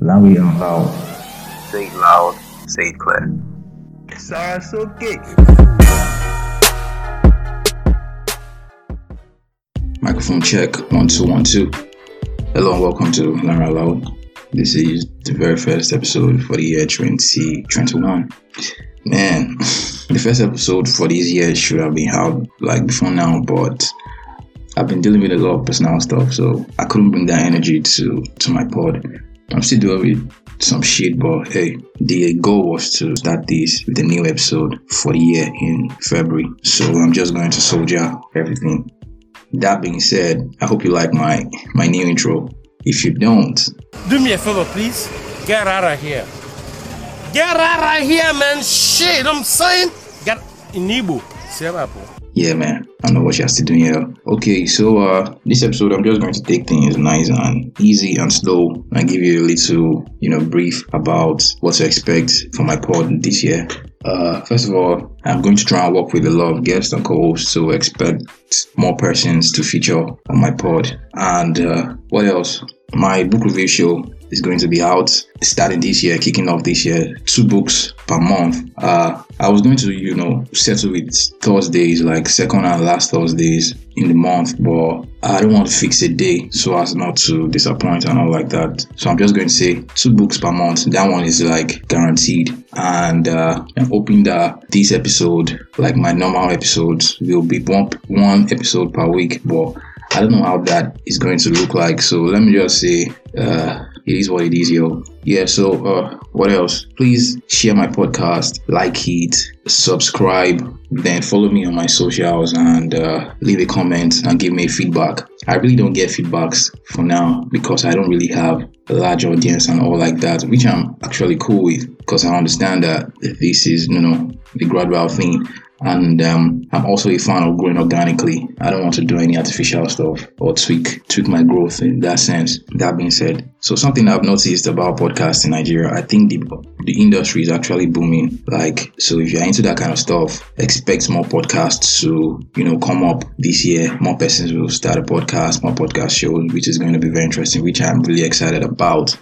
Now we are loud. Say it loud, say it clear. Sarasoke. Microphone check one two one two. Hello and welcome to Learn Out Loud. This is the very first episode for the year 2021. Man, the first episode for this year should have been out like before now, but I've been dealing with a lot of personal stuff, so I couldn't bring that energy to to my pod. I'm still with some shit, but hey, the goal was to start this with a new episode for the year in February. So I'm just going to soldier everything. That being said, I hope you like my my new intro. If you don't, Do me a favor, please. Get out of here. Get out of here, man. Shit, I'm saying. Get in. Say that, bro. Yeah, man, I know what you're still doing here. Okay, so uh, this episode I'm just going to take things nice and easy and slow and give you a little, you know, brief about what to expect for my pod this year. Uh, first of all, I'm going to try and work with a lot of guests and co-hosts, so expect more persons to feature on my pod. And uh, what else? My book review show is going to be out starting this year, kicking off this year. Two books per month. Uh, I was going to, you know, settle with Thursdays, like second and last Thursdays in the month, but I don't want to fix a day so as not to disappoint and all like that. So I'm just going to say two books per month. That one is like guaranteed. And uh, I'm hoping that this episode, like my normal episodes, will be one one episode per week, but I don't know how that is going to look like. So let me just say, uh, it is what it is, yo. Yeah, so uh, what else? Please share my podcast, like it, subscribe, then follow me on my socials and uh, leave a comment and give me feedback. I really don't get feedbacks for now because I don't really have a large audience and all like that, which I'm actually cool with because I understand that this is, you know, the gradual thing and um, I'm also a fan of growing organically. I don't want to do any artificial stuff or tweak tweak my growth in that sense. That being said, so something I've noticed about podcasts in Nigeria, I think the the industry is actually booming. Like, so if you're into that kind of stuff, expect more podcasts to you know come up this year. More persons will start a podcast, more podcast shows, which is going to be very interesting, which I'm really excited about.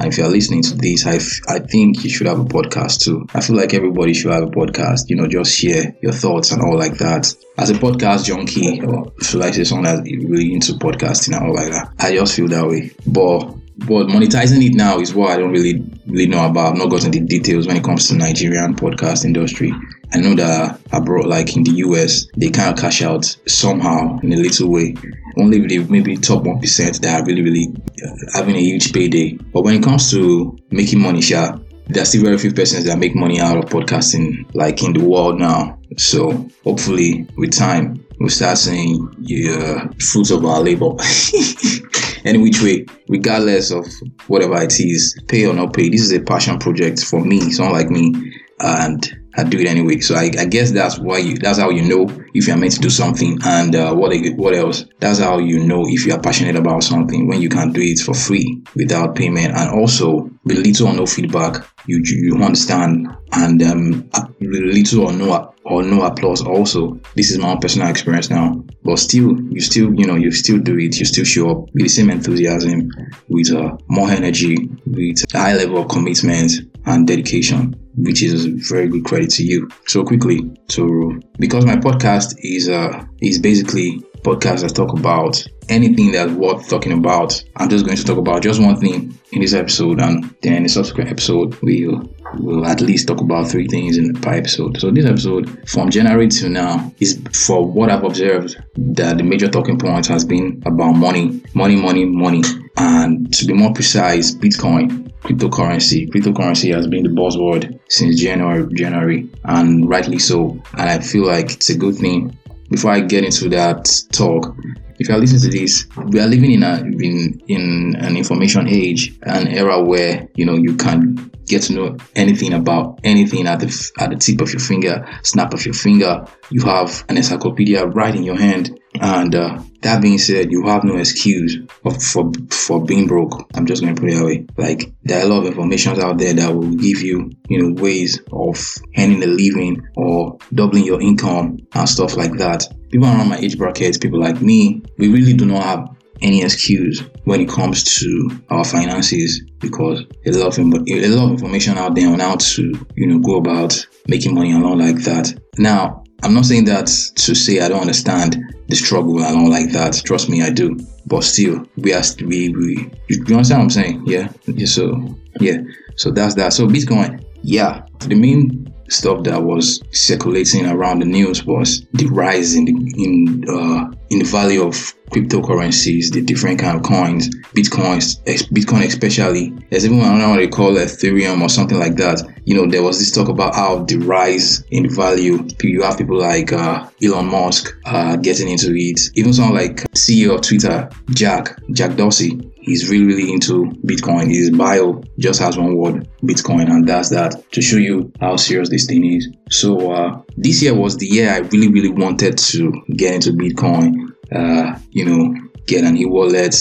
And if you're listening to this, I, f- I think you should have a podcast too. I feel like everybody should have a podcast, you know, just share your thoughts and all like that. As a podcast junkie, or should I say someone that's really into podcasting and all like that, I just feel that way. But but monetizing it now is what I don't really really know about. I've not gotten the details when it comes to Nigerian podcast industry. I know that abroad, like in the US, they kind of cash out somehow in a little way. Only the maybe top one percent that are really really uh, having a huge payday. But when it comes to making money, sure, there are still very few persons that make money out of podcasting, like in the world now. So hopefully, with time, we'll start seeing the uh, fruits of our labor. any which way, regardless of whatever it is, pay or not pay, this is a passion project for me, someone like me, and I do it anyway. So I, I guess that's why you, that's how you know if you're meant to do something, and uh, what what else? That's how you know if you are passionate about something when you can do it for free without payment, and also with little or no feedback, you you understand, and um, little or no or no applause. Also, this is my own personal experience now, but still, you still you know you still do it, you still show up with the same enthusiasm, with uh, more energy, with high level of commitment and dedication which is very good credit to you. So quickly, so because my podcast is uh is basically podcast that talk about anything that's worth talking about. I'm just going to talk about just one thing in this episode, and then in the subsequent episode we'll will at least talk about three things in per episode. So this episode, from January to now, is for what I've observed that the major talking point has been about money, money, money, money, and to be more precise, Bitcoin cryptocurrency. Cryptocurrency has been the buzzword since January, January, and rightly so. And I feel like it's a good thing. Before I get into that talk, if you are listening to this, we are living in a in in an information age, an era where you know you can get to know anything about anything at the at the tip of your finger, snap of your finger. You have an encyclopedia right in your hand, and uh, that being said, you have no excuse of, for for being broke. I'm just going to put it that way. Like there are a lot of information out there that will give you, you know, ways of earning a living or doubling your income and stuff like that. People around my age bracket, people like me, we really do not have any excuse when it comes to our finances because a lot of a lot of information out there on how to you know go about making money and all like that. Now, I'm not saying that to say I don't understand the struggle and all like that. Trust me, I do. But still, we are we we you, understand what I'm saying? Yeah. yeah. So yeah. So that's that. So Bitcoin, yeah. The main stuff that was circulating around the news was the rise in the, in uh, in the value of cryptocurrencies, the different kind of coins, bitcoins, Bitcoin especially. There's even another one they call Ethereum or something like that. You know, there was this talk about how the rise in value. You have people like uh, Elon Musk uh, getting into it. Even someone like CEO of Twitter, Jack Jack Dorsey. He's really really into Bitcoin. His bio just has one word, Bitcoin, and that's that to show you how serious this thing is. So uh, this year was the year I really really wanted to get into Bitcoin uh, you know, get an e-wallet,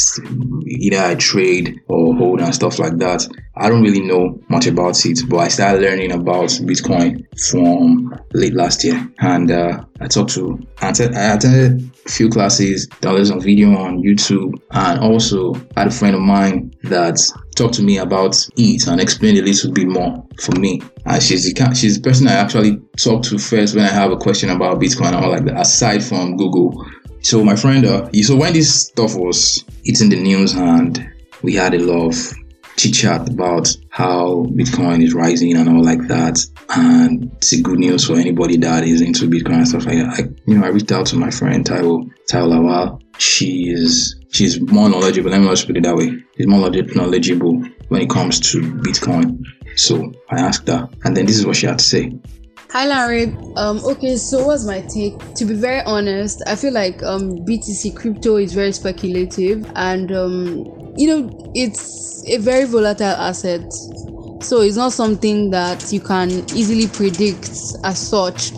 either I trade or hold and stuff like that. I don't really know much about it, but I started learning about Bitcoin from late last year. And uh, I talked to, I attended a few classes, downloaded some video on YouTube, and also had a friend of mine that talked to me about it and explained a little bit more for me. And she's the, she's the person I actually talk to first when I have a question about Bitcoin and all like that, aside from Google so my friend, uh, so when this stuff was hitting the news and we had a lot of chit chat about how Bitcoin is rising and all like that, and it's a good news for anybody that is into Bitcoin and stuff like that. I, you know, I reached out to my friend Taiwo Taiwo Lawal. She is she's more knowledgeable. Let me just put it that way. She's more knowledgeable when it comes to Bitcoin. So I asked her, and then this is what she had to say. Hi Larry. Um, okay, so what's my take? To be very honest, I feel like um, BTC crypto is very speculative and um, you know it's a very volatile asset. So it's not something that you can easily predict as such.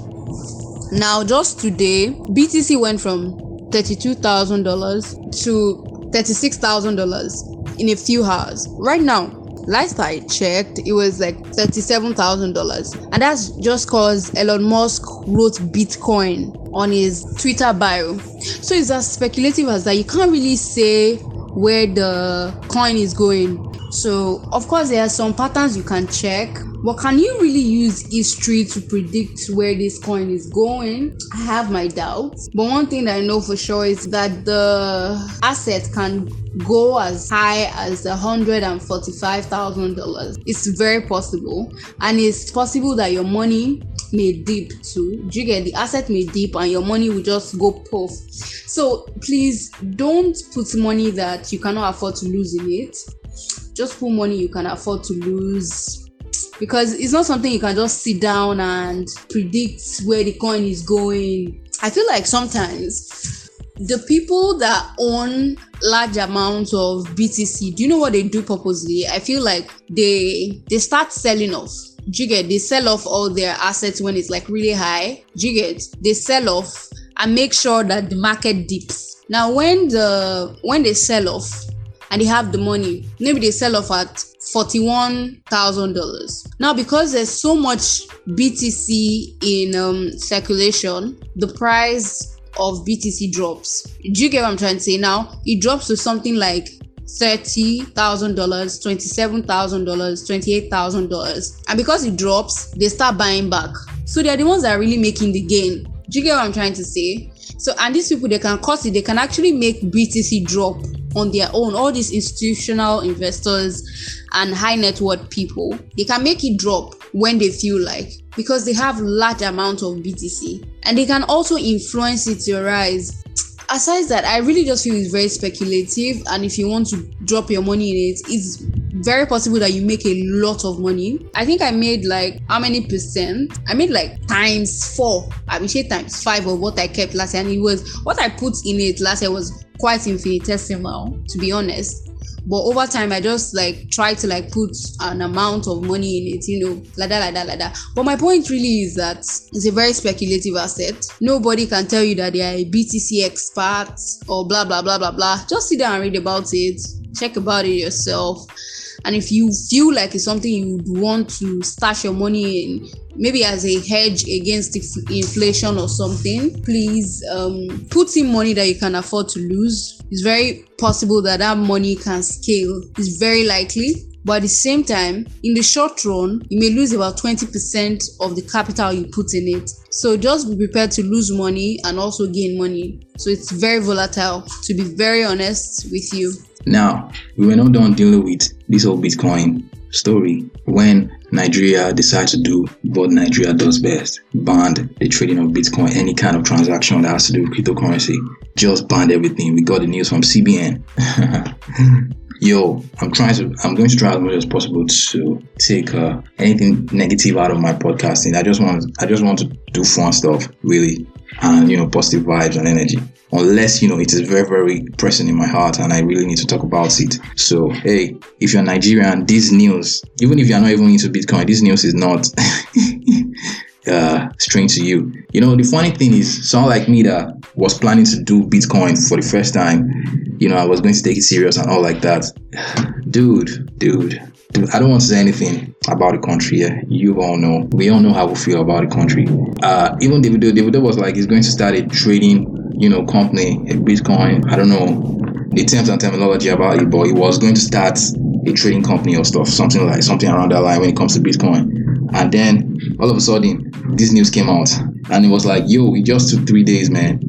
Now, just today, BTC went from $32,000 to $36,000 in a few hours. Right now, last I checked, it was like $37,000. And that's just because Elon Musk wrote Bitcoin on his Twitter bio. So it's as speculative as that. You can't really say where the coin is going. So, of course, there are some patterns you can check, but can you really use history to predict where this coin is going? I have my doubts. But one thing that I know for sure is that the asset can go as high as $145,000. It's very possible. And it's possible that your money may dip too. Do you get the asset may dip and your money will just go poof. So please don't put money that you cannot afford to lose in it just put money you can afford to lose because it's not something you can just sit down and predict where the coin is going. I feel like sometimes the people that own large amounts of BTC, do you know what they do purposely? I feel like they they start selling off. Do you get? They sell off all their assets when it's like really high. Do you get? They sell off and make sure that the market dips. Now when the when they sell off, and they have the money. Maybe they sell off at $41,000. Now, because there's so much BTC in um, circulation, the price of BTC drops. Do you get what I'm trying to say? Now, it drops to something like $30,000, $27,000, $28,000. And because it drops, they start buying back. So they're the ones that are really making the gain. Do you get what I'm trying to say? So, and these people, they can cause it, they can actually make BTC drop on their own. All these institutional investors and high net worth people, they can make it drop when they feel like because they have large amount of BTC and they can also influence it to rise. Aside that, I really just feel it's very speculative, and if you want to drop your money in it, it's very possible that you make a lot of money. I think I made like how many percent? I made like times four. I will say times five of what I kept last year. And it was what I put in it last year was quite infinitesimal, to be honest. But over time, I just like try to like put an amount of money in it, you know, like that, like that, like that. But my point really is that it's a very speculative asset. Nobody can tell you that they are a BTC expert or blah blah blah blah blah. Just sit down and read about it, check about it yourself And if you feel like it's something you want to stash your money in, maybe as a hedge against inflation or something, please um, put in money that you can afford to lose. It's very possible that that money can scale. It's very likely but at the same time, in the short run, you may lose about 20% of the capital you put in it. So just be prepared to lose money and also gain money. So it's very volatile, to be very honest with you. Now, we were not done dealing with this whole Bitcoin story when Nigeria decided to do what Nigeria does best ban the trading of Bitcoin, any kind of transaction that has to do with cryptocurrency. Just banned everything. We got the news from CBN. yo, I'm trying to, I'm going to try as much as possible to take uh, anything negative out of my podcasting. I just want, I just want to do fun stuff, really, and you know, positive vibes and energy. Unless you know it is very, very pressing in my heart, and I really need to talk about it. So, hey, if you're Nigerian, this news, even if you're not even into Bitcoin, this news is not. uh, strange to you. You know, the funny thing is, someone like me that was planning to do Bitcoin for the first time, you know, I was going to take it serious and all like that. Dude, dude, dude, I don't want to say anything about the country. Yeah? You all know. We all know how we feel about the country. Uh, even Davido, Davido was like, he's going to start a trading, you know, company, a Bitcoin. I don't know the terms and terminology about it, but he was going to start a trading company or stuff, something like something around that line when it comes to Bitcoin. And then all of a sudden, this news came out, and it was like, yo, it just took three days, man.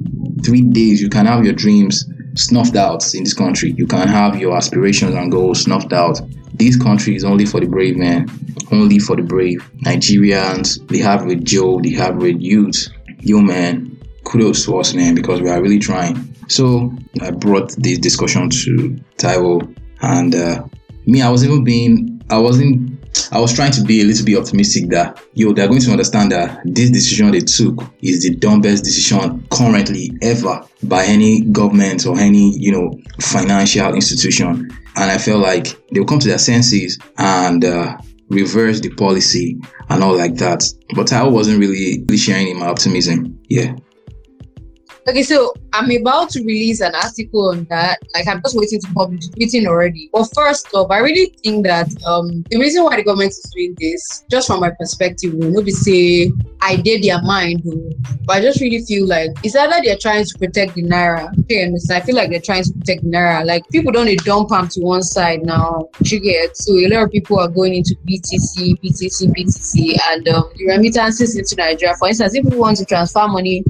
Three days, you can have your dreams snuffed out in this country. You can have your aspirations and goals snuffed out. This country is only for the brave, man. Only for the brave. Nigerians, they have with Joe, they have with youth. Yo, man, kudos to us, man, because we are really trying. So I brought this discussion to Taiwo, and uh, me, I was even being, I wasn't I was trying to be a little bit optimistic that yo, they're going to understand that this decision they took is the dumbest decision currently ever by any government or any you know financial institution. And I felt like they'll come to their senses and uh, reverse the policy and all like that. But I wasn't really, really sharing in my optimism. Yeah. Okay, so I'm about to release an article on that. Like I'm just waiting to publish it, already. But first off, I really think that um the reason why the government is doing this, just from my perspective, will not be say I did their mind, but I just really feel like it's either they're trying to protect the naira. Okay, I feel like they're trying to protect the naira. Like people don't need dump them to one side now. You get so a lot of people are going into BTC, BTC, BTC, and um, the remittances into Nigeria. For instance, if we want to transfer money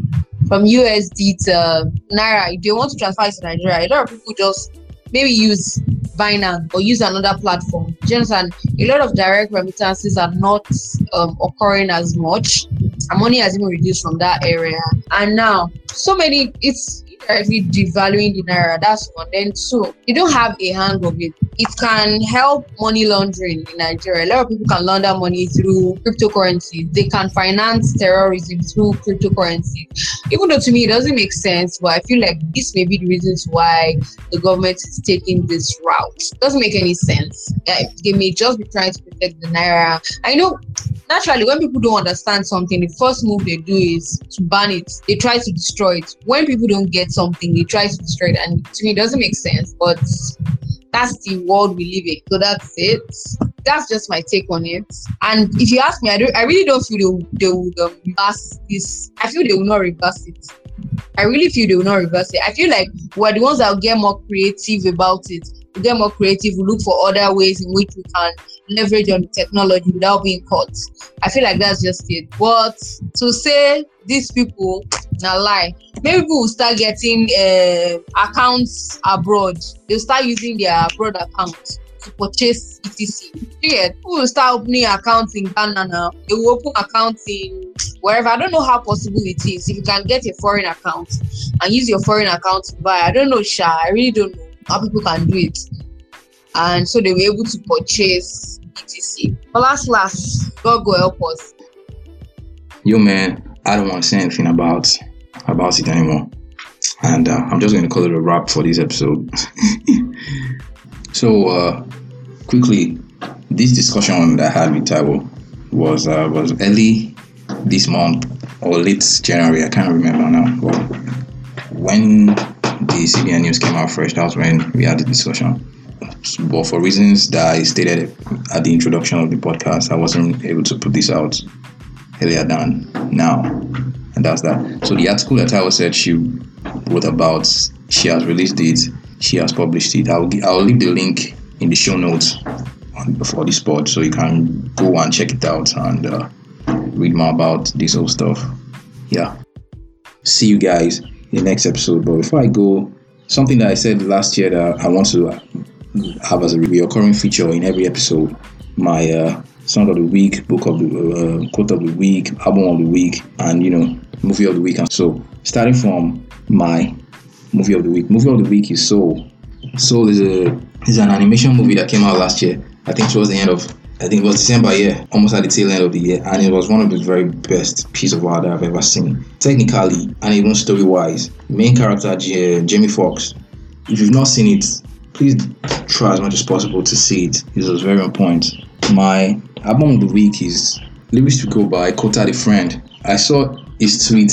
from USD to Naira, if they want to transfer it to Nigeria, a lot of people just maybe use Binance or use another platform. A lot of direct remittances are not um, occurring as much. And money has even reduced from that area. And now, so many, it's directly devaluing the naira. That's one. Then two, you don't have a hang of it. It can help money laundering in Nigeria. A lot of people can launder money through cryptocurrencies. They can finance terrorism through cryptocurrencies. Even though to me it doesn't make sense, but I feel like this may be the reasons why the government is taking this route. Doesn't make any sense. They may just be trying to protect the naira. I know naturally when people don't understand something, the first move they do is to ban it. They try to destroy it. When people don't get something, they try to destroy it. And to me, it doesn't make sense. But that's the world we live in. So that's it. That's just my take on it. And if you ask me, I don't. I really don't feel they, they would um, reverse this. I feel they will not reverse it. I really feel they will not reverse it. I feel like we're the ones that will get more creative about it. We get more creative. We look for other ways in which we can leverage on technology without being caught. I feel like that's just it. But to say these people, na lie. Maybe people will start getting uh, accounts abroad. They'll start using their abroad accounts to purchase BTC. Yeah, people will start opening accounts in Ghana now. They will open accounts in wherever. I don't know how possible it is. If you can get a foreign account and use your foreign account to buy, I don't know, Sha. I really don't know how people can do it. And so they were able to purchase BTC. But last, last, God go help us. Yo, man, I don't want to say anything about about it anymore. And uh, I'm just going to call it a wrap for this episode. so, uh, quickly, this discussion that I had with Taiwo was uh, was early this month or late January. I can't remember now. But when the CBN news came out fresh, that was when we had the discussion. But for reasons that I stated at the introduction of the podcast, I wasn't able to put this out earlier than now, and that's that. So the article that I was said she wrote about, she has released it, she has published it. I'll I'll leave the link in the show notes on, for this pod, so you can go and check it out and uh, read more about this whole stuff. Yeah. See you guys in the next episode. But before I go, something that I said last year that I want to have as a recurring feature in every episode my uh, song of the week, book of the uh, quote of the week, album of the week, and you know, movie of the week. And so, starting from my movie of the week, movie of the week is Soul. Soul is a is an animation movie that came out last year. I think towards the end of I think it was December, yeah, almost at the tail end of the year, and it was one of the very best piece of art that I've ever seen. Technically and even story wise, main character Jamie Foxx. If you've not seen it, please try as much as possible to see it. It was very on point. My album of the week is Lyrics to Go by Kota the Friend. I saw his tweet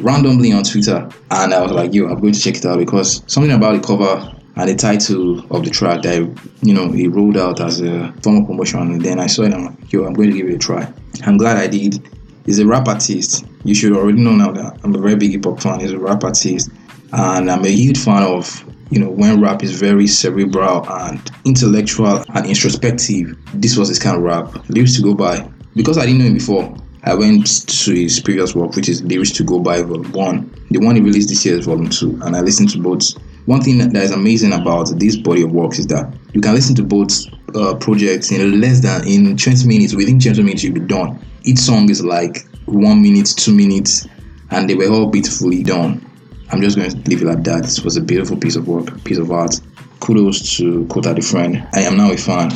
randomly on Twitter and I was like, yo, I'm going to check it out because something about the cover and the title of the track that you know he rolled out as a form of promotion and then I saw it I'm like, yo, I'm going to give it a try. I'm glad I did. He's a rap artist. You should already know now that I'm a very big hip hop fan. He's a rap artist and I'm a huge fan of you know, when rap is very cerebral and intellectual and introspective, this was his kind of rap. Lyrics to go by. Because I didn't know him before, I went to his previous work, which is Lyrics to Go By Volume 1. The one he released this year is Volume 2, and I listened to both. One thing that is amazing about this body of works is that you can listen to both uh, projects in less than in 20 minutes. Within 20 minutes, you'll be done. Each song is like one minute, two minutes, and they were all beautifully done. I'm just going to leave it at that. This was a beautiful piece of work, piece of art. Kudos to Kota the Friend. I am now a fan.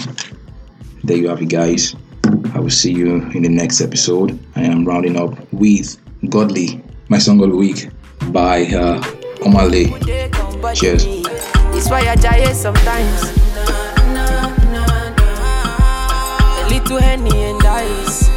There you have it, guys. I will see you in the next episode. I am rounding up with Godly, my song of the week by uh, Omah Lay. Cheers. It's why I die sometimes. A little henny and ice.